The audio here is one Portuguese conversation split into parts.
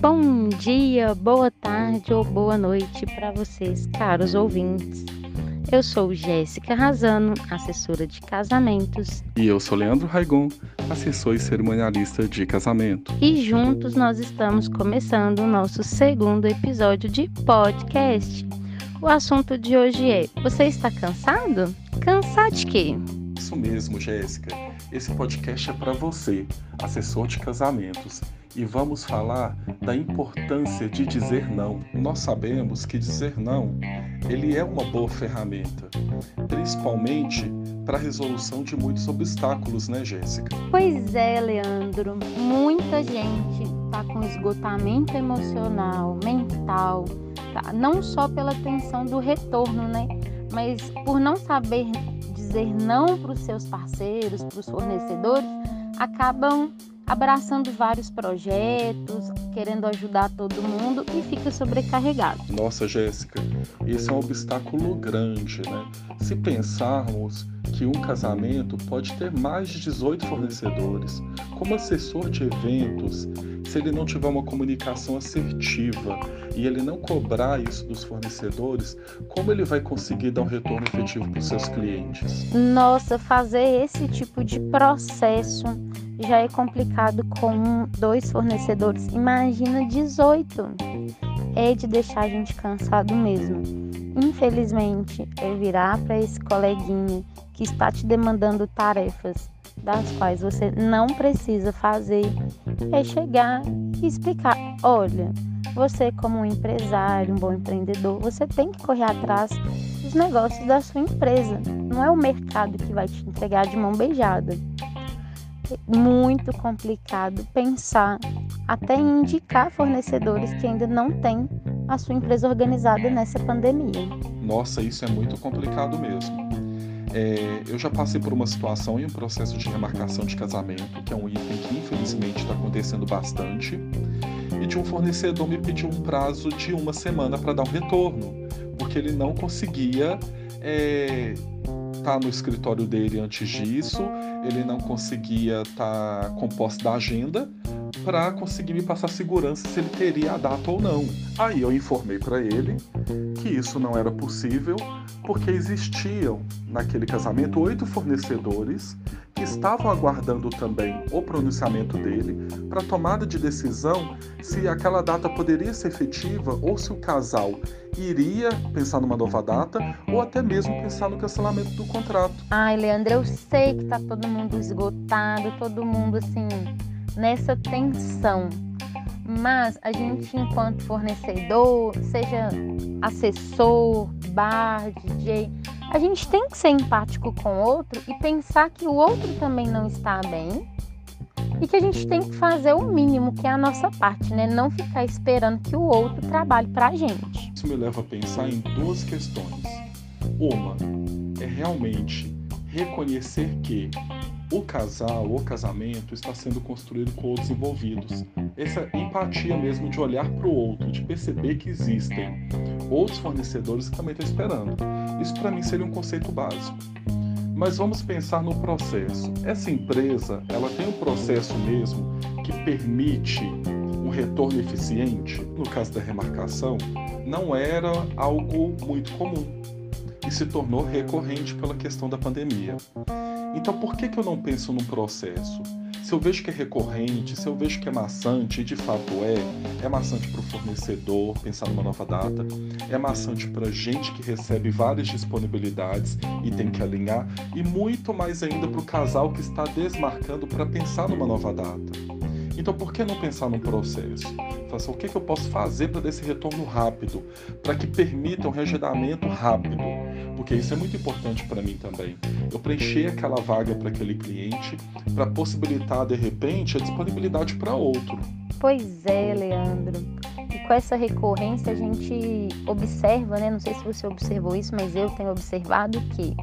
Bom dia, boa tarde ou boa noite para vocês, caros ouvintes. Eu sou Jéssica Razano, assessora de casamentos. E eu sou Leandro Raigon, assessor e cerimonialista de casamento. E juntos nós estamos começando o nosso segundo episódio de podcast. O assunto de hoje é: Você está cansado? Cansar de quê? Isso mesmo, Jéssica. Esse podcast é para você, assessor de casamentos e vamos falar da importância de dizer não. Nós sabemos que dizer não, ele é uma boa ferramenta, principalmente para a resolução de muitos obstáculos, né, Jéssica? Pois é, Leandro. Muita gente está com esgotamento emocional, mental, tá? não só pela tensão do retorno, né, mas por não saber dizer não para os seus parceiros, para os fornecedores, acabam abraçando vários projetos, querendo ajudar todo mundo e fica sobrecarregado. Nossa, Jéssica, esse é um obstáculo grande, né? Se pensarmos que um casamento pode ter mais de 18 fornecedores, como assessor de eventos, se ele não tiver uma comunicação assertiva e ele não cobrar isso dos fornecedores, como ele vai conseguir dar um retorno efetivo para os seus clientes? Nossa, fazer esse tipo de processo já é complicado com dois fornecedores. Imagina 18. É de deixar a gente cansado mesmo. Infelizmente, é virar para esse coleguinha que está te demandando tarefas das quais você não precisa fazer, é chegar e explicar: olha, você, como um empresário, um bom empreendedor, você tem que correr atrás dos negócios da sua empresa. Não é o mercado que vai te entregar de mão beijada muito complicado pensar até indicar fornecedores que ainda não têm a sua empresa organizada nessa pandemia. Nossa, isso é muito complicado mesmo. É, eu já passei por uma situação em um processo de remarcação de casamento, que é um item que infelizmente está acontecendo bastante, e de um fornecedor me pediu um prazo de uma semana para dar um retorno, porque ele não conseguia é, estar no escritório dele antes disso, ele não conseguia estar com posse da agenda para conseguir me passar segurança se ele teria a data ou não. Aí eu informei para ele que isso não era possível porque existiam naquele casamento oito fornecedores que estavam aguardando também o pronunciamento dele para tomada de decisão se aquela data poderia ser efetiva ou se o casal iria pensar numa nova data ou até mesmo pensar no cancelamento do contrato. Ai, Leandro, eu sei que tá todo mundo esgotado, todo mundo assim nessa tensão. Mas a gente, enquanto fornecedor, seja assessor, bar, DJ, a gente tem que ser empático com o outro e pensar que o outro também não está bem e que a gente tem que fazer o mínimo, que é a nossa parte, né? Não ficar esperando que o outro trabalhe para a gente. Isso me leva a pensar em duas questões. Uma é realmente reconhecer que o casal, o casamento está sendo construído com outros envolvidos. Essa empatia mesmo de olhar para o outro, de perceber que existem outros fornecedores que também estão esperando. Isso para mim seria um conceito básico. Mas vamos pensar no processo. Essa empresa, ela tem um processo mesmo que permite um retorno eficiente. No caso da remarcação, não era algo muito comum e se tornou recorrente pela questão da pandemia. Então, por que, que eu não penso num processo? Se eu vejo que é recorrente, se eu vejo que é maçante, e de fato é, é maçante para o fornecedor pensar numa nova data, é maçante para gente que recebe várias disponibilidades e tem que alinhar, e muito mais ainda para o casal que está desmarcando para pensar numa nova data. Então, por que não pensar num processo? Faça o que, que eu posso fazer para dar esse retorno rápido, para que permita um reagendamento rápido, porque isso é muito importante para mim também. Eu preencher aquela vaga para aquele cliente, para possibilitar de repente a disponibilidade para outro. Pois é, Leandro. E com essa recorrência a gente observa, né? Não sei se você observou isso, mas eu tenho observado que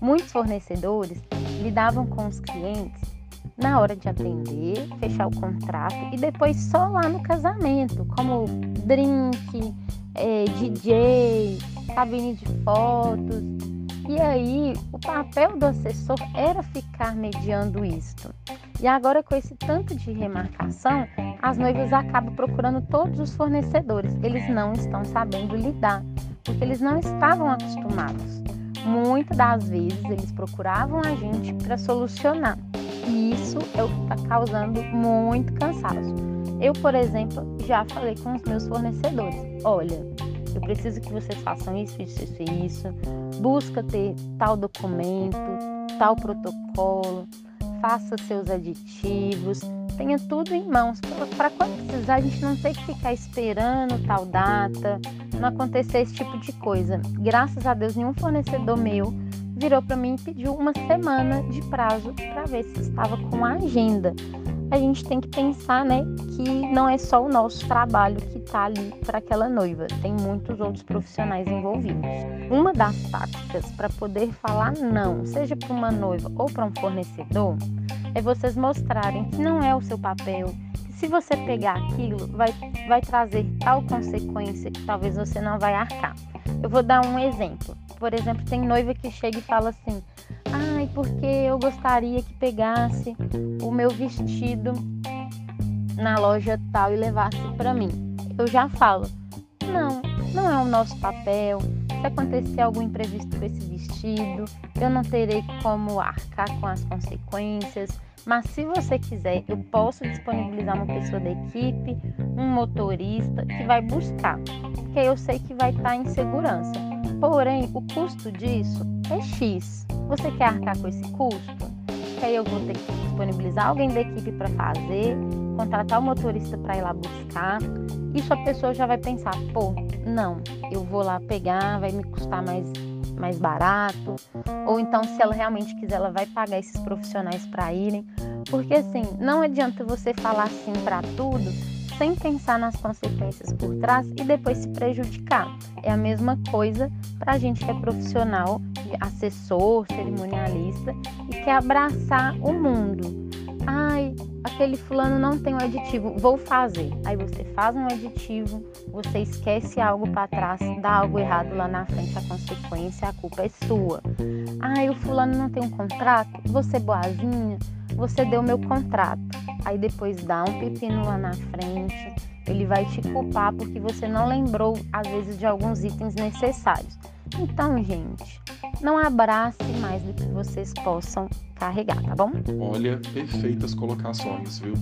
muitos fornecedores lidavam com os clientes na hora de atender, fechar o contrato e depois só lá no casamento, como drink, é, DJ, cabine de fotos. E aí, o papel do assessor era ficar mediando isto. E agora, com esse tanto de remarcação, as noivas acabam procurando todos os fornecedores. Eles não estão sabendo lidar, porque eles não estavam acostumados. Muitas das vezes, eles procuravam a gente para solucionar. E isso é o que está causando muito cansaço. Eu, por exemplo, já falei com os meus fornecedores: olha, eu preciso que vocês façam isso, isso, isso e isso. Busca ter tal documento, tal protocolo, faça seus aditivos, tenha tudo em mãos para quando precisar a gente não ter que ficar esperando tal data, não acontecer esse tipo de coisa. Graças a Deus, nenhum fornecedor meu virou para mim e pediu uma semana de prazo para ver se estava com a agenda. A gente tem que pensar, né, que não é só o nosso trabalho está ali para aquela noiva, tem muitos outros profissionais envolvidos. Uma das táticas para poder falar não, seja para uma noiva ou para um fornecedor, é vocês mostrarem que não é o seu papel, que se você pegar aquilo, vai, vai trazer tal consequência que talvez você não vai arcar. Eu vou dar um exemplo. Por exemplo, tem noiva que chega e fala assim: ai, porque eu gostaria que pegasse o meu vestido na loja tal e levasse para mim. Eu já falo: não, não é o nosso papel. Se acontecer algum imprevisto com esse vestido, eu não terei como arcar com as consequências. Mas se você quiser, eu posso disponibilizar uma pessoa da equipe, um motorista que vai buscar, porque eu sei que vai estar em segurança. Porém, o custo disso é X. Você quer arcar com esse custo? Que aí eu vou ter que disponibilizar alguém da equipe para fazer, contratar o motorista para ir lá buscar. Isso a pessoa já vai pensar, pô, não, eu vou lá pegar, vai me custar mais, mais barato. Ou então, se ela realmente quiser, ela vai pagar esses profissionais para irem. Porque assim, não adianta você falar sim para tudo sem pensar nas consequências por trás e depois se prejudicar. É a mesma coisa para a gente que é profissional, assessor, cerimonialista e quer abraçar o mundo. Ai, aquele fulano não tem um aditivo, vou fazer. Aí você faz um aditivo, você esquece algo para trás, dá algo errado lá na frente, a consequência, a culpa é sua. Ai, o fulano não tem um contrato, você boazinha, você deu meu contrato. Aí depois dá um pepino lá na frente, ele vai te culpar porque você não lembrou, às vezes, de alguns itens necessários. Então, gente, não abrace mais do que vocês possam carregar, tá bom? Olha, perfeitas colocações, viu?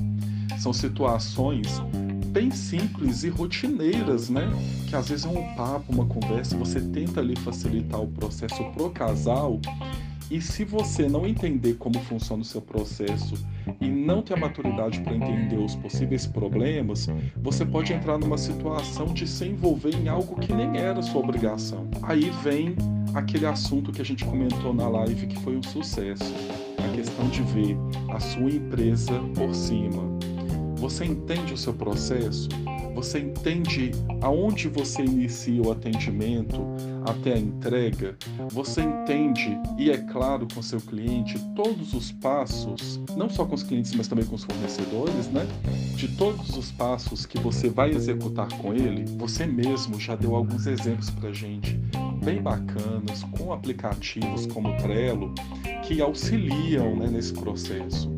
São situações bem simples e rotineiras, né? Que às vezes é um papo, uma conversa, você tenta ali facilitar o processo pro casal e se você não entender como funciona o seu processo e não ter a maturidade para entender os possíveis problemas, você pode entrar numa situação de se envolver em algo que nem era sua obrigação. Aí vem aquele assunto que a gente comentou na live que foi um sucesso, a questão de ver a sua empresa por cima. Você entende o seu processo? Você entende aonde você inicia o atendimento até a entrega? Você entende, e é claro com seu cliente, todos os passos, não só com os clientes, mas também com os fornecedores, né? De todos os passos que você vai executar com ele, você mesmo já deu alguns exemplos para gente bem bacanas, com aplicativos como o Trello, que auxiliam né, nesse processo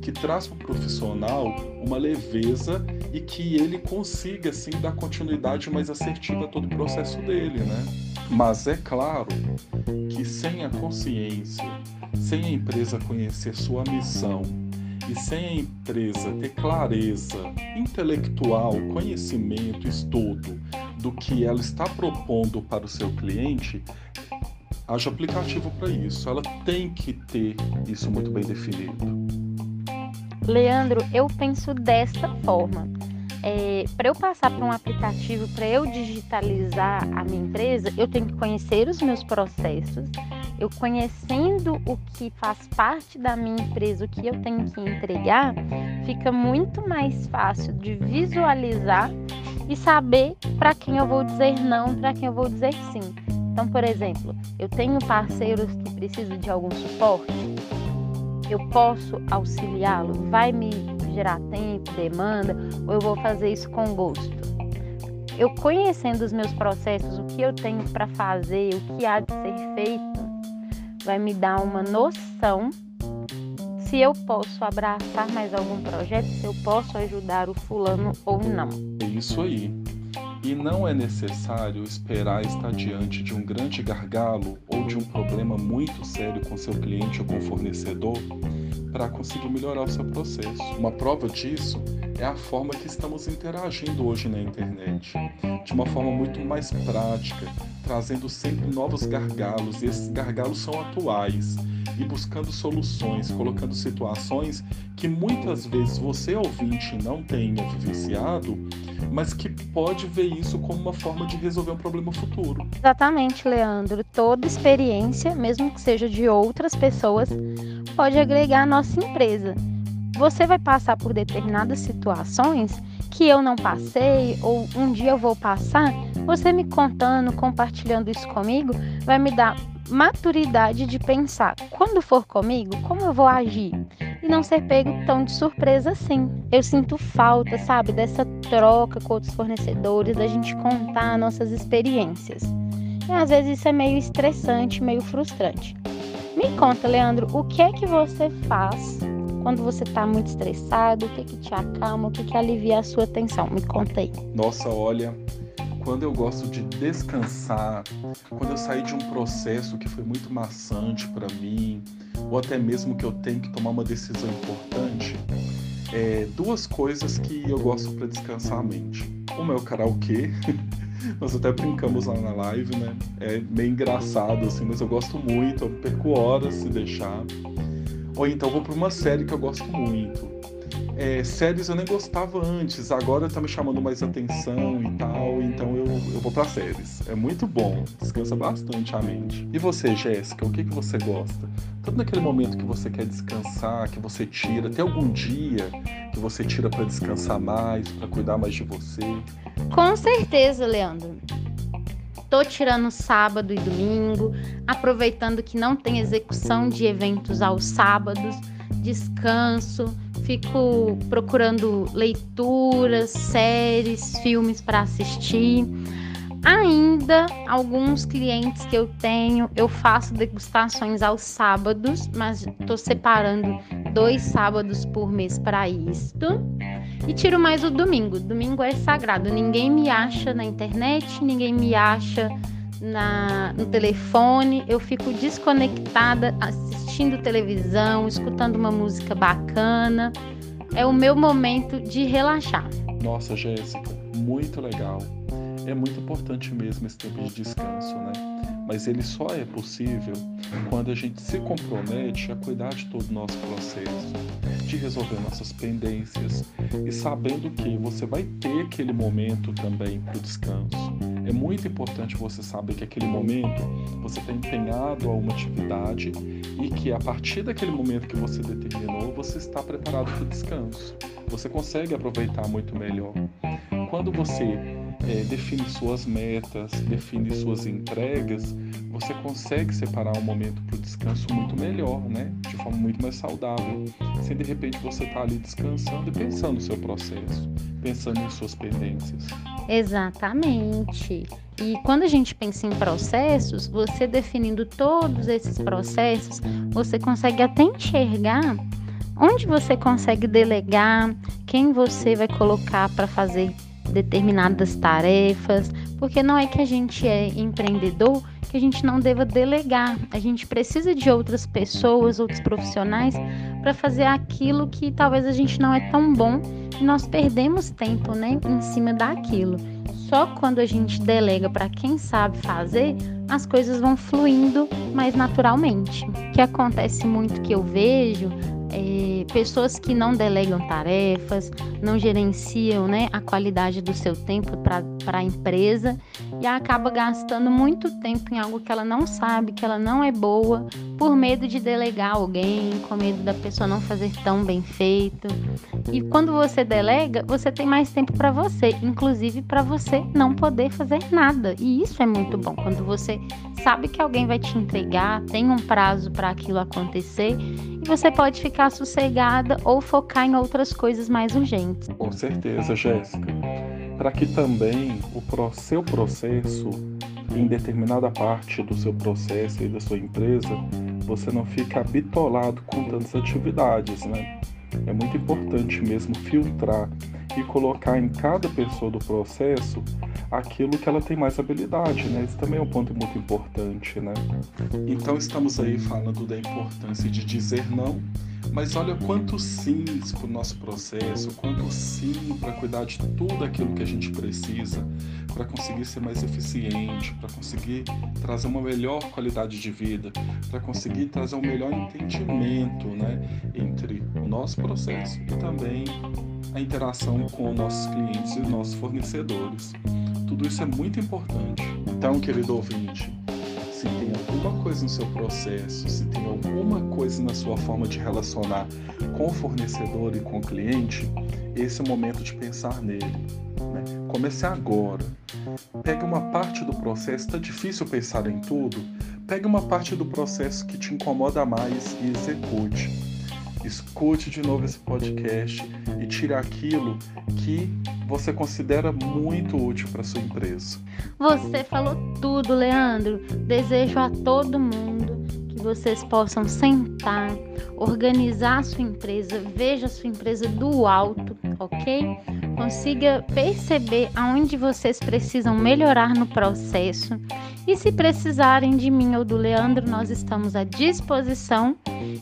que traz para o profissional uma leveza e que ele consiga assim dar continuidade mais assertiva a todo o processo dele, né? Mas é claro que sem a consciência, sem a empresa conhecer sua missão e sem a empresa ter clareza intelectual, conhecimento, estudo do que ela está propondo para o seu cliente, haja aplicativo para isso. Ela tem que ter isso muito bem definido. Leandro, eu penso desta forma. É, para eu passar para um aplicativo, para eu digitalizar a minha empresa, eu tenho que conhecer os meus processos. Eu conhecendo o que faz parte da minha empresa, o que eu tenho que entregar, fica muito mais fácil de visualizar e saber para quem eu vou dizer não, para quem eu vou dizer sim. Então, por exemplo, eu tenho parceiros que precisam de algum suporte, eu posso auxiliá-lo? Vai me gerar tempo, demanda, ou eu vou fazer isso com gosto? Eu conhecendo os meus processos, o que eu tenho para fazer, o que há de ser feito, vai me dar uma noção se eu posso abraçar mais algum projeto, se eu posso ajudar o fulano ou não. É isso aí. E não é necessário esperar estar diante de um grande gargalo ou de um problema muito sério com seu cliente ou com fornecedor para conseguir melhorar o seu processo. Uma prova disso é a forma que estamos interagindo hoje na internet, de uma forma muito mais prática, trazendo sempre novos gargalos, e esses gargalos são atuais e buscando soluções, colocando situações que muitas vezes você ouvinte não tenha vivenciado, mas que pode ver isso como uma forma de resolver um problema futuro. Exatamente, Leandro. Toda experiência, mesmo que seja de outras pessoas, pode agregar à nossa empresa. Você vai passar por determinadas situações que eu não passei ou um dia eu vou passar, você me contando, compartilhando isso comigo, vai me dar maturidade de pensar, quando for comigo, como eu vou agir? E não ser pego tão de surpresa assim. Eu sinto falta, sabe, dessa troca com outros fornecedores, da gente contar nossas experiências. E às vezes isso é meio estressante, meio frustrante. Me conta, Leandro, o que é que você faz quando você está muito estressado? O que é que te acalma? O que é que alivia a sua tensão? Me conta aí. Nossa, olha, quando eu gosto de descansar, quando eu saí de um processo que foi muito maçante para mim, ou até mesmo que eu tenho que tomar uma decisão importante, é, duas coisas que eu gosto para descansar a mente. Uma é o karaokê, nós até brincamos lá na live, né? É meio engraçado assim, mas eu gosto muito, eu perco horas se deixar. Ou então vou para uma série que eu gosto muito é, séries eu nem gostava antes, agora tá me chamando mais atenção e tal, então eu, eu vou para séries. É muito bom, descansa bastante a mente. E você, Jéssica, o que, que você gosta? Tanto naquele momento que você quer descansar, que você tira, tem algum dia que você tira para descansar mais, para cuidar mais de você? Com certeza, Leandro. Tô tirando sábado e domingo, aproveitando que não tem execução de eventos aos sábados, descanso fico procurando leituras, séries, filmes para assistir. Ainda alguns clientes que eu tenho, eu faço degustações aos sábados, mas estou separando dois sábados por mês para isto. E tiro mais o domingo. Domingo é sagrado. Ninguém me acha na internet, ninguém me acha na, no telefone. Eu fico desconectada assistindo televisão, escutando uma música bacana. É o meu momento de relaxar. Nossa, Jéssica, muito legal. É muito importante mesmo esse tempo de descanso, né? Mas ele só é possível quando a gente se compromete a cuidar de todo o nosso processo, de resolver nossas pendências e sabendo que você vai ter aquele momento também para o descanso. É muito importante você saber que aquele momento você está empenhado a uma atividade e que a partir daquele momento que você determinou, você está preparado para o descanso. Você consegue aproveitar muito melhor. Quando você é, define suas metas, define suas entregas, você consegue separar um momento para o descanso muito melhor, né? De forma muito mais saudável. Sem de repente você estar tá ali descansando e pensando no seu processo, pensando em suas pendências. Exatamente. E quando a gente pensa em processos, você definindo todos esses processos, você consegue até enxergar onde você consegue delegar, quem você vai colocar para fazer determinadas tarefas, porque não é que a gente é empreendedor que a gente não deva delegar. A gente precisa de outras pessoas, outros profissionais para fazer aquilo que talvez a gente não é tão bom e nós perdemos tempo, né, em cima daquilo. Só quando a gente delega para quem sabe fazer, as coisas vão fluindo mais naturalmente. O que acontece muito que eu vejo pessoas que não delegam tarefas, não gerenciam né, a qualidade do seu tempo para a empresa e acaba gastando muito tempo em algo que ela não sabe, que ela não é boa, por medo de delegar alguém, com medo da pessoa não fazer tão bem feito. E quando você delega, você tem mais tempo para você, inclusive para você não poder fazer nada. E isso é muito bom quando você sabe que alguém vai te entregar, tem um prazo para aquilo acontecer você pode ficar sossegada ou focar em outras coisas mais urgentes. Com certeza, Jéssica. Para que também o seu processo em determinada parte do seu processo e da sua empresa você não fica bitolado com tantas atividades, né? É muito importante mesmo filtrar e colocar em cada pessoa do processo aquilo que ela tem mais habilidade, né? Isso também é um ponto muito importante, né? Então estamos aí falando da importância de dizer não mas olha quanto sims para o nosso processo, quanto sim para cuidar de tudo aquilo que a gente precisa para conseguir ser mais eficiente, para conseguir trazer uma melhor qualidade de vida, para conseguir trazer um melhor entendimento né, entre o nosso processo e também a interação com nossos clientes e nossos fornecedores. Tudo isso é muito importante. Então, querido ouvinte, se tem alguma coisa no seu processo, se tem alguma coisa na sua forma de relacionar com o fornecedor e com o cliente, esse é o momento de pensar nele. Né? Comece agora. Pegue uma parte do processo, está difícil pensar em tudo. Pegue uma parte do processo que te incomoda mais e execute. Escute de novo esse podcast e tire aquilo que você considera muito útil para sua empresa. Você falou tudo, Leandro. Desejo a todo mundo que vocês possam sentar, organizar a sua empresa, veja a sua empresa do alto, ok? Consiga perceber aonde vocês precisam melhorar no processo. E se precisarem de mim ou do Leandro, nós estamos à disposição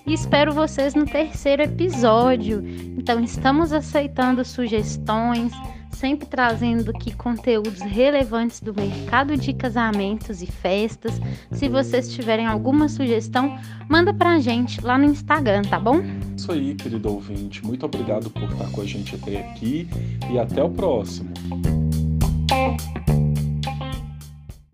e espero vocês no terceiro episódio. Então, estamos aceitando sugestões sempre trazendo aqui conteúdos relevantes do mercado de casamentos e festas. Se vocês tiverem alguma sugestão, manda pra gente lá no Instagram, tá bom? Isso aí, querido ouvinte. Muito obrigado por estar com a gente até aqui e até o próximo.